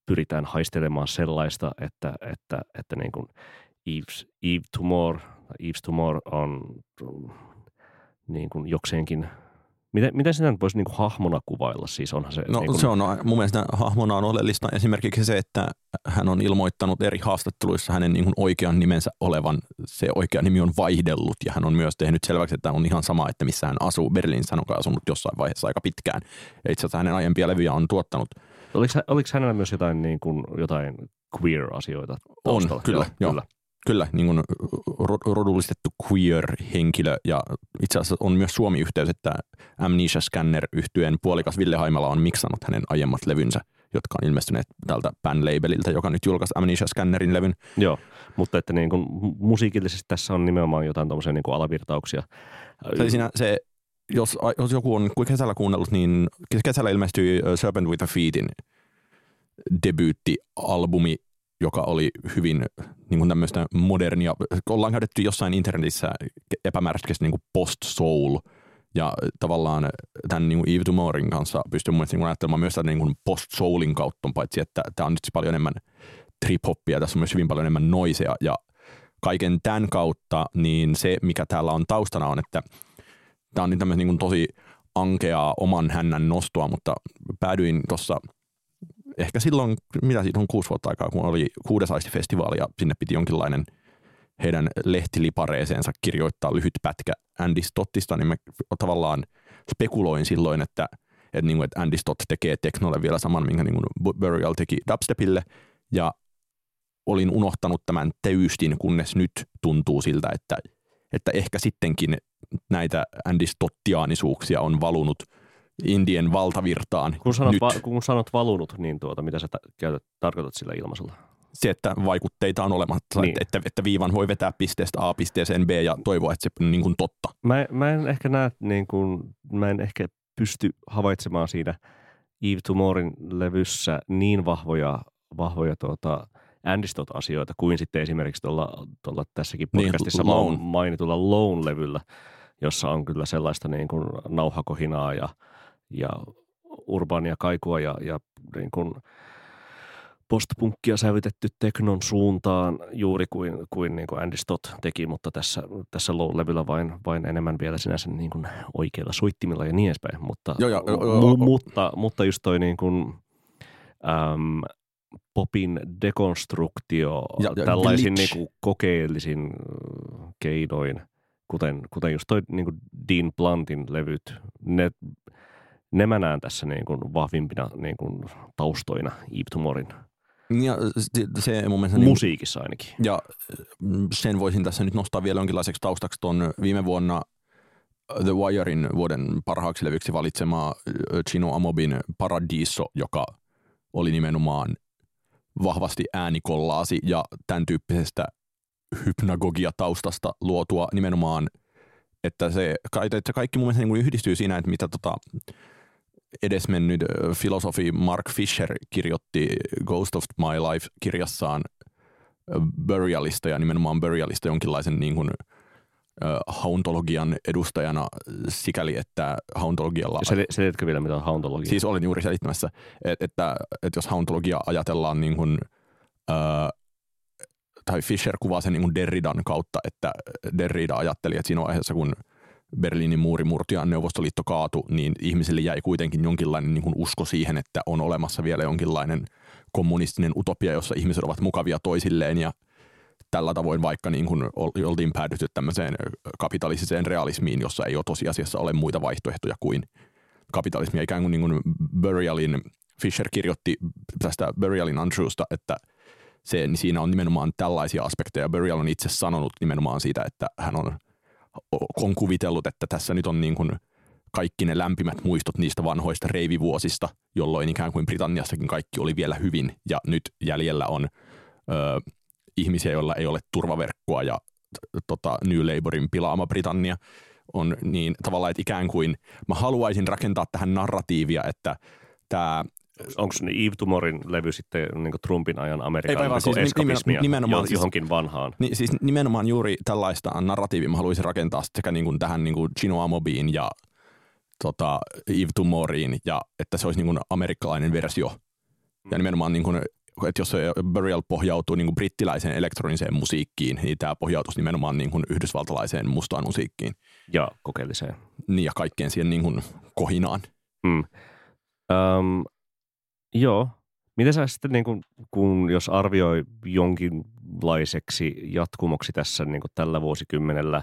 pyritään haistelemaan sellaista, että, että, että niin kuin Eve's, Eve Tomorrow, Eve's Tomorrow on niin kuin jokseenkin – Miten, miten sitä voisi niin hahmona kuvailla? Siis onhan se, no, niin kuin... se on mun mielestä hahmona on oleellista esimerkiksi se, että hän on ilmoittanut eri haastatteluissa hänen niin kuin oikean nimensä olevan. Se oikea nimi on vaihdellut ja hän on myös tehnyt selväksi, että on ihan sama, että missä hän asuu. Berliinissä hän on asunut jossain vaiheessa aika pitkään. Ja itse asiassa hänen aiempia levyjä on tuottanut. Oliko, oliko hänellä myös jotain, niin kuin, jotain queer-asioita taustalla? On, kyllä. Joo, kyllä. Kyllä, niin kuin rodullistettu queer-henkilö ja itse asiassa on myös Suomi-yhteys, että Amnesia Scanner yhtyeen puolikas Ville Haimala on miksannut hänen aiemmat levynsä, jotka on ilmestyneet tältä Pan-labeliltä, joka nyt julkaisi Amnesia Scannerin levyn. Joo, mutta että niin kuin musiikillisesti tässä on nimenomaan jotain tuommoisia niin alavirtauksia. Se, siinä, se jos, jos joku on kuin kesällä kuunnellut, niin kesällä ilmestyi Serpent with a Feetin debyyttialbumi, joka oli hyvin niin kuin tämmöistä modernia, ollaan käytetty jossain internetissä epämääräisesti niin kuin post-soul, ja tavallaan tämän niin kuin Eve Tomorrowin kanssa pystyy mun niin ajattelemaan myös tämän niin post-soulin kautta, paitsi että tämä on nyt paljon enemmän trip-hoppia, tässä on myös hyvin paljon enemmän noisea, ja kaiken tämän kautta, niin se, mikä täällä on taustana on, että tämä on niin niin kuin tosi ankeaa oman hännän nostoa, mutta päädyin tuossa – ehkä silloin, mitä siitä on kuusi vuotta aikaa, kun oli Kuudesaisti-festivaali ja sinne piti jonkinlainen heidän lehtilipareeseensa kirjoittaa lyhyt pätkä Andy Stottista, niin mä tavallaan spekuloin silloin, että, että, niin kuin, että Andy Stott tekee teknolle vielä saman, minkä niin kuin Burial teki dubstepille, ja olin unohtanut tämän täystin, kunnes nyt tuntuu siltä, että, että ehkä sittenkin näitä Andy Stottiaanisuuksia on valunut – Indien valtavirtaan. Kun sanot, nyt. Va, kun sanot valunut, niin tuota, mitä sä käytät, tarkoitat sillä ilmaisulla? Se, että vaikutteita on olemassa, niin. että, että viivan voi vetää pisteestä A pisteeseen B ja toivoa, että se on niin kuin totta. Mä, mä en ehkä näe, niin kuin, mä en ehkä pysty havaitsemaan siinä Eve Tumorin levyssä niin vahvoja, vahvoja tuota, Andy Stott-asioita kuin sitten esimerkiksi tuolla, tuolla tässäkin Niin, podcastissa Lone. mainitulla Lone-levyllä, jossa on kyllä sellaista niin kuin nauhakohinaa ja, ja urbaania kaikua ja, ja niin kuin postpunkkia sävytetty teknon suuntaan juuri kuin, kuin, niin kuin Andy Stott teki, mutta tässä, tässä low-levyllä vain, vain enemmän vielä sinänsä niin kuin oikeilla soittimilla ja niin edespäin. Mutta, Joo, joo, joo, joo. mu, mutta, mutta just toi niin kuin, äm, popin dekonstruktio Ja- ja tällaisin glitch. niin kuin kokeellisin äh, keinoin, kuten, kuten just toi niin kuin Dean Blantin levyt, ne, ne mä näen tässä niin kuin vahvimpina niin kuin taustoina Eve Tumorin Ja se, mun mielestä... niin- musiikissa ainakin. Ja mm, sen voisin tässä nyt nostaa vielä jonkinlaiseksi taustaksi tuon viime vuonna The Wirein vuoden parhaaksi levyksi valitsemaa ö, Chino Amobin Paradiso, joka oli nimenomaan vahvasti äänikollaasi ja tämän tyyppisestä hypnagogia-taustasta luotua nimenomaan, että se, että se kaikki mun mielestä niin kuin yhdistyy siinä, että mitä tota, edesmennyt filosofi Mark Fisher kirjoitti Ghost of My Life-kirjassaan Burialista ja nimenomaan Burialista jonkinlaisen niin kuin, hauntologian edustajana sikäli, että hauntologialla... Sel- selitkö vielä, mitä on hauntologia? Siis olin juuri selittämässä, että, että, että jos hauntologia ajatellaan niin kuin, ö, tai Fisher kuvaa sen niin kuin Derridan kautta, että Derrida ajatteli, että siinä vaiheessa, kun Berliinin muuri murti ja Neuvostoliitto kaatu, niin ihmisille jäi kuitenkin jonkinlainen niin kuin usko siihen, että on olemassa vielä jonkinlainen kommunistinen utopia, jossa ihmiset ovat mukavia toisilleen ja tällä tavoin vaikka niin kuin ol- oltiin päädytty tämmöiseen kapitalistiseen realismiin, jossa ei ole tosiasiassa ole muita vaihtoehtoja kuin kapitalismia. Ikään kuin, niin kuin Burialin, Fisher kirjoitti tästä Burialin Untruesta, että se, niin siinä on nimenomaan tällaisia aspekteja. Burial on itse sanonut nimenomaan siitä, että hän on, on kuvitellut, että tässä nyt on niin kuin kaikki ne lämpimät muistot niistä vanhoista reivivuosista, jolloin ikään kuin Britanniassakin kaikki oli vielä hyvin ja nyt jäljellä on ö, ihmisiä, joilla ei ole turvaverkkoa ja tota, New Labourin pilaama Britannia on niin tavallaan, että ikään kuin mä haluaisin rakentaa tähän narratiivia, että tämä Onko Eve Tumorin levy sitten niin Trumpin ajan Amerikan Ei, vaan niin siis eskapismia nimenomaan siis- johonkin vanhaan? Niin siis nimenomaan juuri tällaista narratiivia mä haluaisin rakentaa sekä niin kuin tähän niin kuin Chino Amobiin ja tota, Eve Tumoriin, ja että se olisi niin kuin amerikkalainen versio. Ja nimenomaan, niin kuin, että jos se Burial pohjautuu niin kuin brittiläiseen elektroniseen musiikkiin, niin tämä pohjautuisi nimenomaan niin kuin yhdysvaltalaiseen mustaan musiikkiin. Ja kokeelliseen. Niin, ja kaikkeen siihen niin kuin kohinaan. Mm. Öm, joo. Miten sä sitten, niin kun, kun jos arvioi jonkinlaiseksi jatkumoksi tässä niin tällä vuosikymmenellä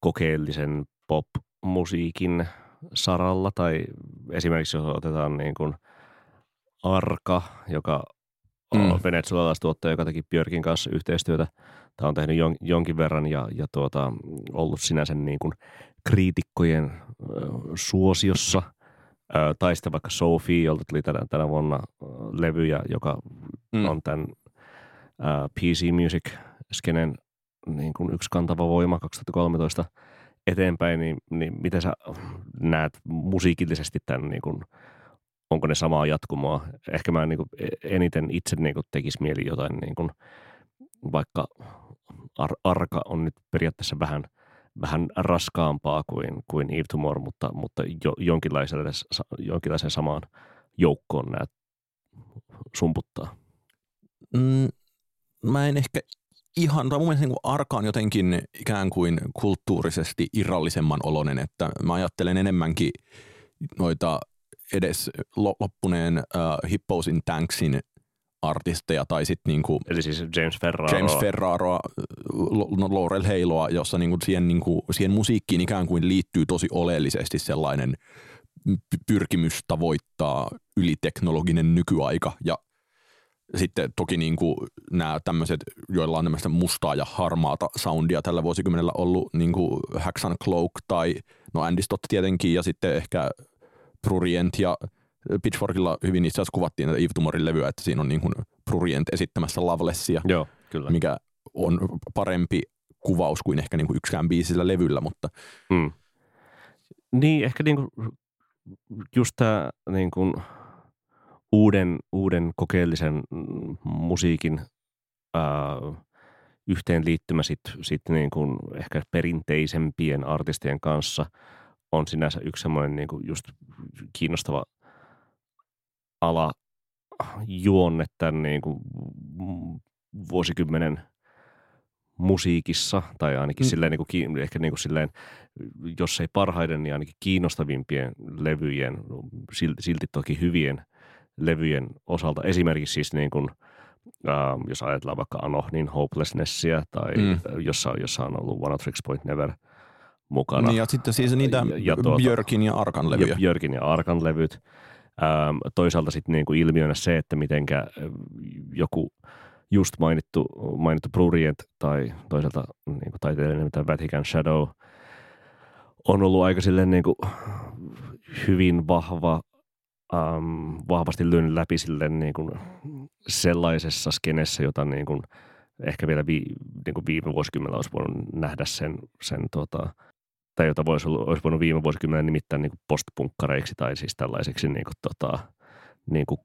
kokeellisen pop-musiikin saralla, tai esimerkiksi jos otetaan niin kuin Arka, joka on Mm. venezuelaistuottaja, joka teki Björkin kanssa yhteistyötä. Tämä on tehnyt jon, jonkin verran ja, ja tuota, ollut sinänsä niin kuin kriitikkojen ö, suosiossa. Ö, tai sitten vaikka Sophie, jolta tuli tänä, tänä vuonna levyjä, joka Mm. on tämän ö, PC Music-skenen niin kuin yksi kantava voima 2013 eteenpäin, niin, niin miten sä näet musiikillisesti tämän, niin kuin, onko ne samaa jatkumoa? Ehkä mä niin kuin eniten itse niin kuin tekisi mieli jotain, niin kuin, vaikka ar- arka on nyt periaatteessa vähän, vähän raskaampaa kuin, kuin Eve Tomorrow, mutta, mutta jo, jonkinlaiselle, jonkinlaisen samaan joukkoon näet sumputtaa. Mm, mä en ehkä ihan, tai mun mielestä niin Arka on jotenkin ikään kuin kulttuurisesti irrallisemman oloinen, että mä ajattelen enemmänkin noita edes lo- loppuneen uh, Hippousin Tanksin artisteja tai sitten niinku Eli siis James Ferraro. James Ferraroa, no Laurel Heiloa, jossa niinku siihen, niinku, siihen musiikkiin ikään kuin liittyy tosi oleellisesti sellainen py- pyrkimys tavoittaa yliteknologinen nykyaika ja sitten toki niin kuin nämä tämmöiset, joilla on tämmöistä mustaa ja harmaata soundia tällä vuosikymmenellä ollut niin kuin Haxan Cloak tai no Andy Stott tietenkin ja sitten ehkä Prurient ja Pitchforkilla hyvin itse asiassa kuvattiin näitä Eve Tumorin levyä, että siinä on niin kuin Prurient esittämässä Lovelessia, Joo, kyllä. mikä on parempi kuvaus kuin ehkä niin kuin yksikään biisi sillä levyllä, mutta Mm. Niin, ehkä niinku just tämä niinku uuden, uuden kokeellisen musiikin äh, yhteenliittymä sitten sit niin kuin ehkä perinteisempien artistien kanssa on sinänsä yksi semmoinen niin kuin just kiinnostava ala juonne tämän niin kuin vuosikymmenen musiikissa, tai ainakin mm. silleen, niin kuin, ehkä niin kuin silleen, jos ei parhaiden, niin ainakin kiinnostavimpien levyjen, silti, silti toki hyvien levyjen osalta. Esimerkiksi siis niin kuin, äh, jos ajatellaan vaikka Anohnin Hopelessnessia, tai mm. jossa, jossa on ollut One Tricks Point Never mukana. Niin, ja sitten siis niitä ja, ja tuota, Björkin ja Arkan levyjä. Ja Björkin ja Arkan levyt. Ähm, toisaalta sitten niin kuin ilmiönä se, että mitenkä joku just mainittu, mainittu Prurient tai toisaalta niin kuin taiteilijan mitä Vatican Shadow on ollut aika silleen niin kuin hyvin vahva, ähm, vahvasti lyönyt läpi silleen niin kuin sellaisessa skenessä, jota niin kuin ehkä vielä vi, niin kuin viime vuosikymmenellä olisi voinut nähdä sen, sen tota, tai jota voisi, olisi voinut viime vuosikymmenellä nimittää niin postpunkkareiksi tai siis tällaiseksi niin kuin, tota, niin kuin,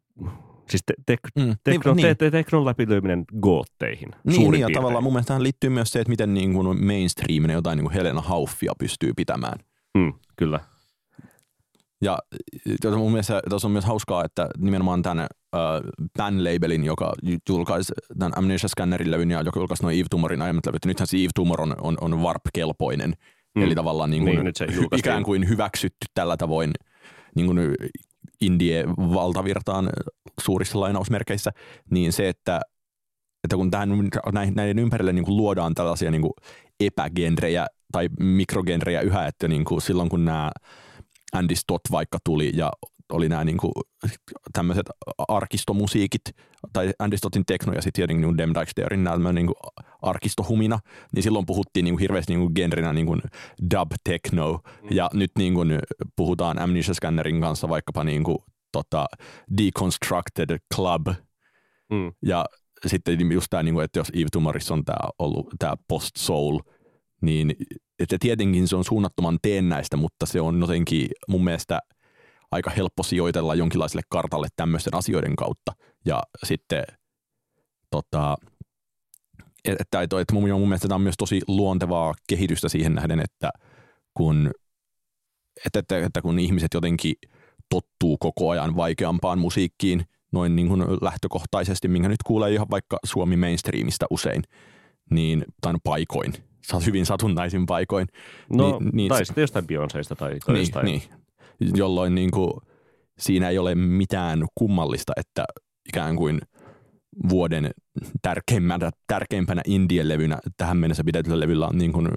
siis te, te, mm, tekno, niin, te, te, teknon läpilyöminen gootteihin. Niin, niin ja tavallaan mun mielestä tähän liittyy myös se, että miten niin kuin mainstreaminen jotain niin kuin Helena Hauffia pystyy pitämään. Mm, kyllä. Ja mun mielestä tässä on myös hauskaa, että nimenomaan tämän uh, Pan-labelin, joka julkaisi tämän Amnesia Scannerin levyn ja joka julkaisi noin Eve Tumorin aiemmat levyt. Nythän se Eve Tumor on, on, on warp-kelpoinen. Mm. Eli tavallaan niin kuin, niin, ikään kuin hyväksytty tällä tavoin niin kuin indie-valtavirtaan suurissa lainausmerkeissä, niin se, että, että kun tähän, näiden ympärille niin kuin luodaan tällaisia niin kuin epägenrejä tai mikrogenrejä yhä, että niin kuin silloin kun nämä Andy Stott vaikka tuli ja oli nämä niinku tämmöiset arkistomusiikit, tai Andy Stottin tekno ja sitten tietenkin niinku Dem Dijksterin nämä niinku arkistohumina, niin silloin puhuttiin niinku hirveästi niinku genrenä niinku dub techno, mm. ja nyt niinku puhutaan Amnesia Scannerin kanssa vaikkapa niinku tota Deconstructed Club, mm. ja sitten just tämä, niinku, että jos Eve Tumaris on tämä ollut tämä post-soul, niin että tietenkin se on suunnattoman teennäistä, mutta se on jotenkin mun mielestä – aika helppo sijoitella jonkinlaiselle kartalle tämmöisten asioiden kautta. Ja sitten tota, että, että, että mun, mun mielestä tämä on myös tosi luontevaa kehitystä siihen nähden, että kun, että, että, että kun ihmiset jotenkin tottuu koko ajan vaikeampaan musiikkiin noin niin kuin lähtökohtaisesti, minkä nyt kuulee ihan vaikka Suomi mainstreamista usein, niin, tai paikoin, hyvin satunnaisin paikoin. No, niin, niin, tai sitten jostain Beyoncéista tai, tai niin, jostain. Niin, jolloin niin kuin, siinä ei ole mitään kummallista, että ikään kuin vuoden tärkeimpänä, tärkeimpänä indie-levynä tähän mennessä pidetyllä levyllä on niin kuin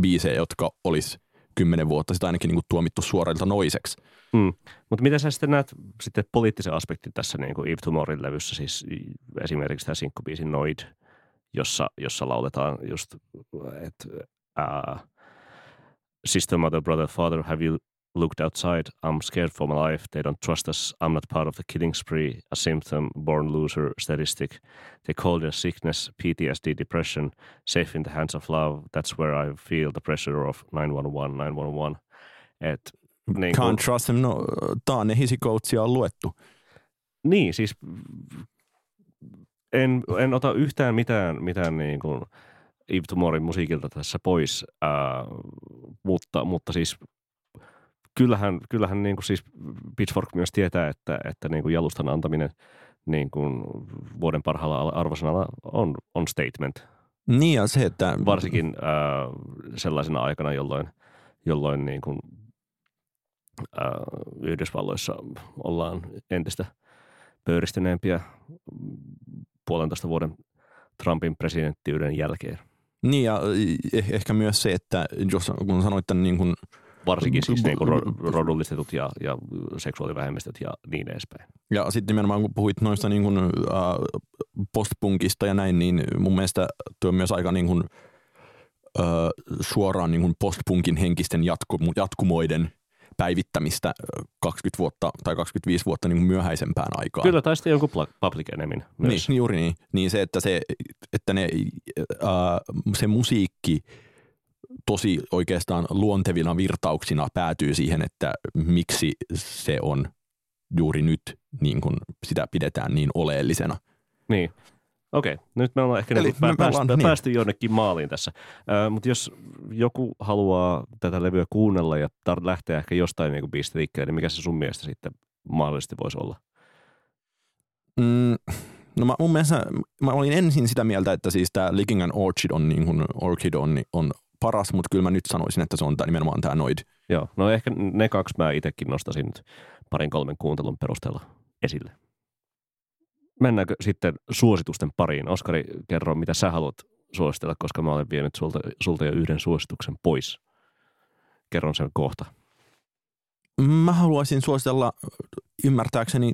biisejä, jotka olisi kymmenen vuotta sitten ainakin niin kuin tuomittu suorilta noiseksi. Mm. Mutta miten sä sitten näet sitten poliittisen aspektin tässä niin kuin Eve Tumorin levyssä, siis esimerkiksi tämä sinkkubiisi Noid, jossa, jossa lauletaan just, että uh, Sister, Mother, Brother, Father, have you looked outside. I'm scared for my life. They don't trust us. I'm not part of the killing spree, a symptom, born loser, statistic. They call a sickness, PTSD, depression, safe in the hands of love. That's where I feel the pressure of 911, 911. Et, niin Can't kun, trust him. No, Taane Hisikoutsia on luettu. Niin, siis en, en ota yhtään mitään, mitään niin kuin Eve Tumorin musiikilta tässä pois, ää, mutta, mutta siis kyllähän, kyllähän niin kuin siis Pitchfork myös tietää, että, että niin kuin jalustan antaminen niin kuin vuoden parhaalla arvosanalla on, on statement. Niin ja se, että... Varsinkin äh, sellaisena aikana, jolloin, jolloin niin kuin, äh, Yhdysvalloissa ollaan entistä pöyristyneempiä puolentoista vuoden Trumpin presidenttiyden jälkeen. Niin ja eh, ehkä myös se, että jos kun sanoit tämän niin kuin – varsinkin siis niin kuin rodullistetut ja, ja seksuaalivähemmistöt ja niin edespäin. Ja sitten nimenomaan kun puhuit noista niin kuin, äh, postpunkista ja näin, niin mun mielestä tuo on myös aika niin kuin, äh, suoraan niin kuin postpunkin henkisten jatku, jatkumoiden päivittämistä 20 vuotta tai 25 vuotta niin kuin myöhäisempään aikaan. Kyllä, tai sitten jonkun Public Enemyn myös. Niin, juuri niin. Niin se, että se, että ne, äh, se musiikki – tosi oikeastaan luontevina virtauksina päätyy siihen, että miksi se on juuri nyt niin kuin sitä pidetään niin oleellisena. Niin. Okei, nyt me ollaan ehkä Eli niinku me- me pää- päästy, ollaan- niin. päästy jonnekin maaliin tässä. Ö, Mutta jos joku haluaa tätä levyä kuunnella ja tar- lähteä ehkä jostain niinku biisistä liikkeelle, niin mikä se sun mielestä sitten mahdollisesti voisi olla? Mm, no mä, mun mielestä mä olin ensin sitä mieltä, että siis tämä Licking an Orchid on, niin kuin, Orchid on, on paras, mutta kyllä mä nyt sanoisin, että se on tää, nimenomaan tämä Noid. Joo, no ehkä ne kaksi mä itsekin nostaisin nyt parin kolmen kuuntelun perusteella esille. Mennäänkö sitten suositusten pariin? Oskari, kerro, mitä sä haluat suositella, koska mä olen vienyt sulta, sulta jo yhden suosituksen pois. Kerron sen kohta. Mä haluaisin suositella ymmärtääkseni,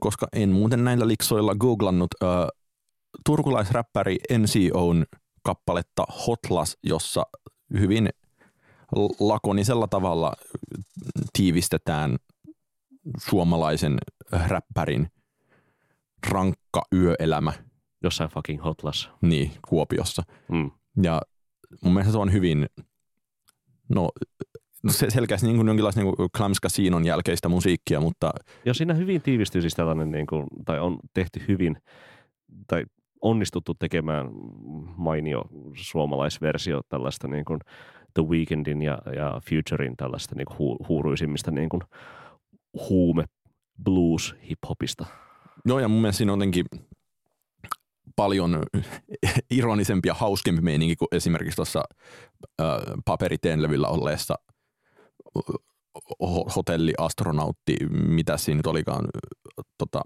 koska en muuten näillä liksoilla googlannut, äh, turkulaisräppäri NCOn kappaletta Hotlas, jossa hyvin lakonisella tavalla tiivistetään suomalaisen räppärin rankka yöelämä Jossain fucking hotlas. niin, Kuopiossa. Mm. Ja mun mielestä se on hyvin, no se selkeästi niin kuin jonkinlaista niin kuin Clams Casinon jälkeistä musiikkia, mutta Ja siinä hyvin tiivistyy siis tällainen, niin kuin, tai on tehty hyvin, tai onnistuttu tekemään mainio suomalaisversio tällaista niin kuin The Weekndin ja, ja Futurein tällaista niin kuin hu, huuruisimmista niin kuin huume blues hip-hopista. joo ja mun mielestä siinä on jotenkin paljon <laughs> ironisempi ja hauskempi meininki kuin esimerkiksi tuossa äh, paperiteen levyllä olleessa ho- hotelliastronautti, mitä siinä nyt olikaan, tota,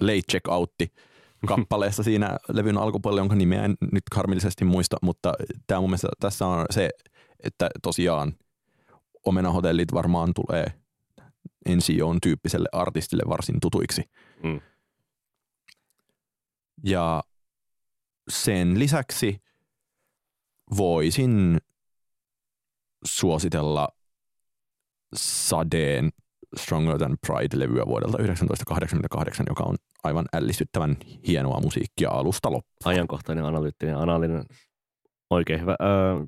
late check outti <laughs> kappaleessa siinä levyn alkupuolella, jonka nimeä en nyt karmillisesti muista, mutta tämä mun mielestä tässä on se, että tosiaan omenahotellit varmaan tulee NCOn tyyppiselle artistille varsin tutuiksi. Mm. Ja sen lisäksi voisin suositella Sadeen Stronger Than Pride-levyä vuodelta 1988, joka on aivan ällistyttävän hienoa musiikkia alusta loppuun. Ajankohtainen, analyyttinen, analinen, oikein hyvä. Öö,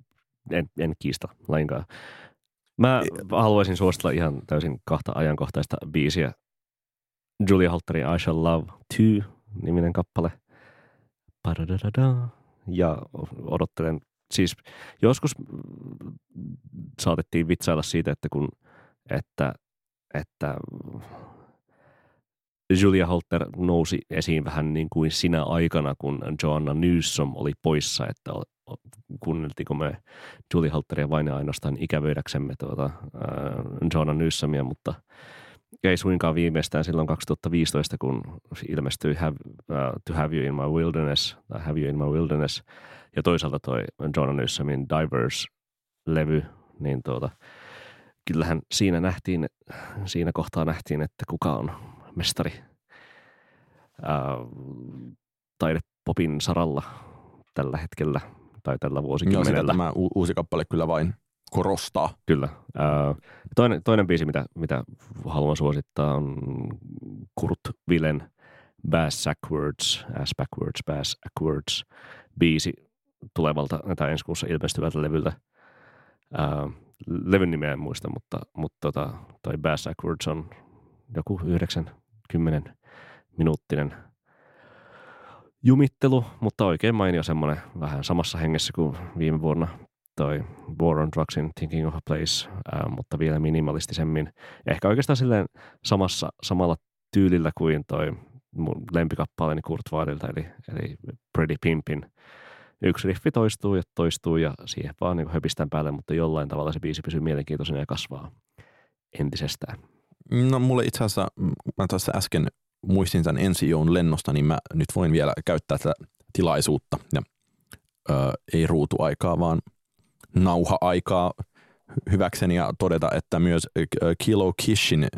en, en kiista lainkaan. Mä haluaisin suositella ihan täysin kahta ajankohtaista biisiä. Julia Holterin I Shall Love 2-niminen kappale. Padadadada. Ja odottelen, siis joskus saatettiin vitsailla siitä, että kun, että, että Julia Holter nousi esiin vähän niin kuin sinä aikana, kun Joanna Newsom oli poissa, että o- kuunneltiinko me Julia Holteria vain ja ainoastaan ikävöidäksemme tuota, äh, Joanna Newsomia, mutta ei suinkaan viimeistään silloin 2015, kun ilmestyi have, uh, To Have You In My Wilderness, tai Have You In My Wilderness, ja toisaalta toi Joanna Newsomin Diverse-levy, niin tuota, kyllähän siinä nähtiin, siinä kohtaa nähtiin, että kuka on mestari ää, taidepopin saralla tällä hetkellä tai tällä vuosikymmenellä. tämä u- uusi kappale kyllä vain korostaa. Kyllä. Ää, toinen, toinen biisi, mitä, mitä haluan suosittaa, on Kurt Willen Bass Backwards, Ass Backwards, Bass Backwards biisi tulevalta tai ensi kuussa ilmestyvältä levyltä. Ää, levyn nimeä en muista, mutta, mutta tota, toi Bass Backwards on joku 90 minuuttinen jumittelu, mutta oikein mainio semmoinen vähän samassa hengessä kuin viime vuonna toi War on Drugsin Thinking of a Place, ää, mutta vielä minimalistisemmin. Ehkä oikeastaan silleen samassa, samalla tyylillä kuin toi mun lempikappaleeni Kurt Weidilta, eli, eli Pretty Pimpin. Yksi riffi toistuu ja toistuu ja siihen vaan niin höpistään päälle, mutta jollain tavalla se biisi pysyy mielenkiintoisena ja kasvaa entisestään. No mulle itse asiassa, mä tuossa äsken muistin tämän NCOn lennosta, niin mä nyt voin vielä käyttää tätä tilaisuutta ja ö, ei ruutuaikaa, vaan nauha-aikaa hyväkseni ja todeta, että myös Kilo Kishin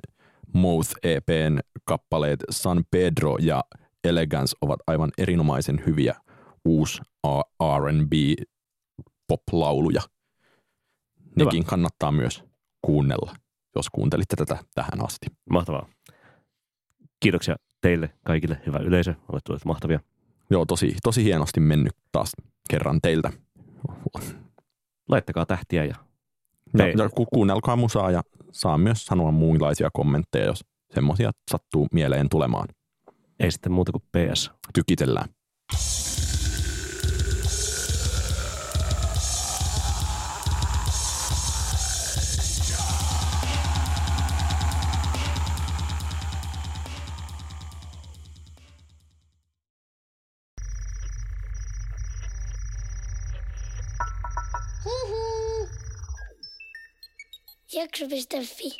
Mouth EPn kappaleet San Pedro ja Elegance ovat aivan erinomaisen hyviä uusi R&B pop-lauluja. Nekin kannattaa myös kuunnella, jos kuuntelitte tätä tähän asti. Mahtavaa. Kiitoksia teille kaikille, hyvä yleisö, olette olleet mahtavia. Joo, tosi, tosi hienosti mennyt taas kerran teiltä. Laittakaa tähtiä ja Ei. ja ku- kuunnelkaa musaa ja saa myös sanoa muunlaisia kommentteja, jos semmoisia sattuu mieleen tulemaan. ei sitten muuta kuin PS. Tykitellään. Jakso.fi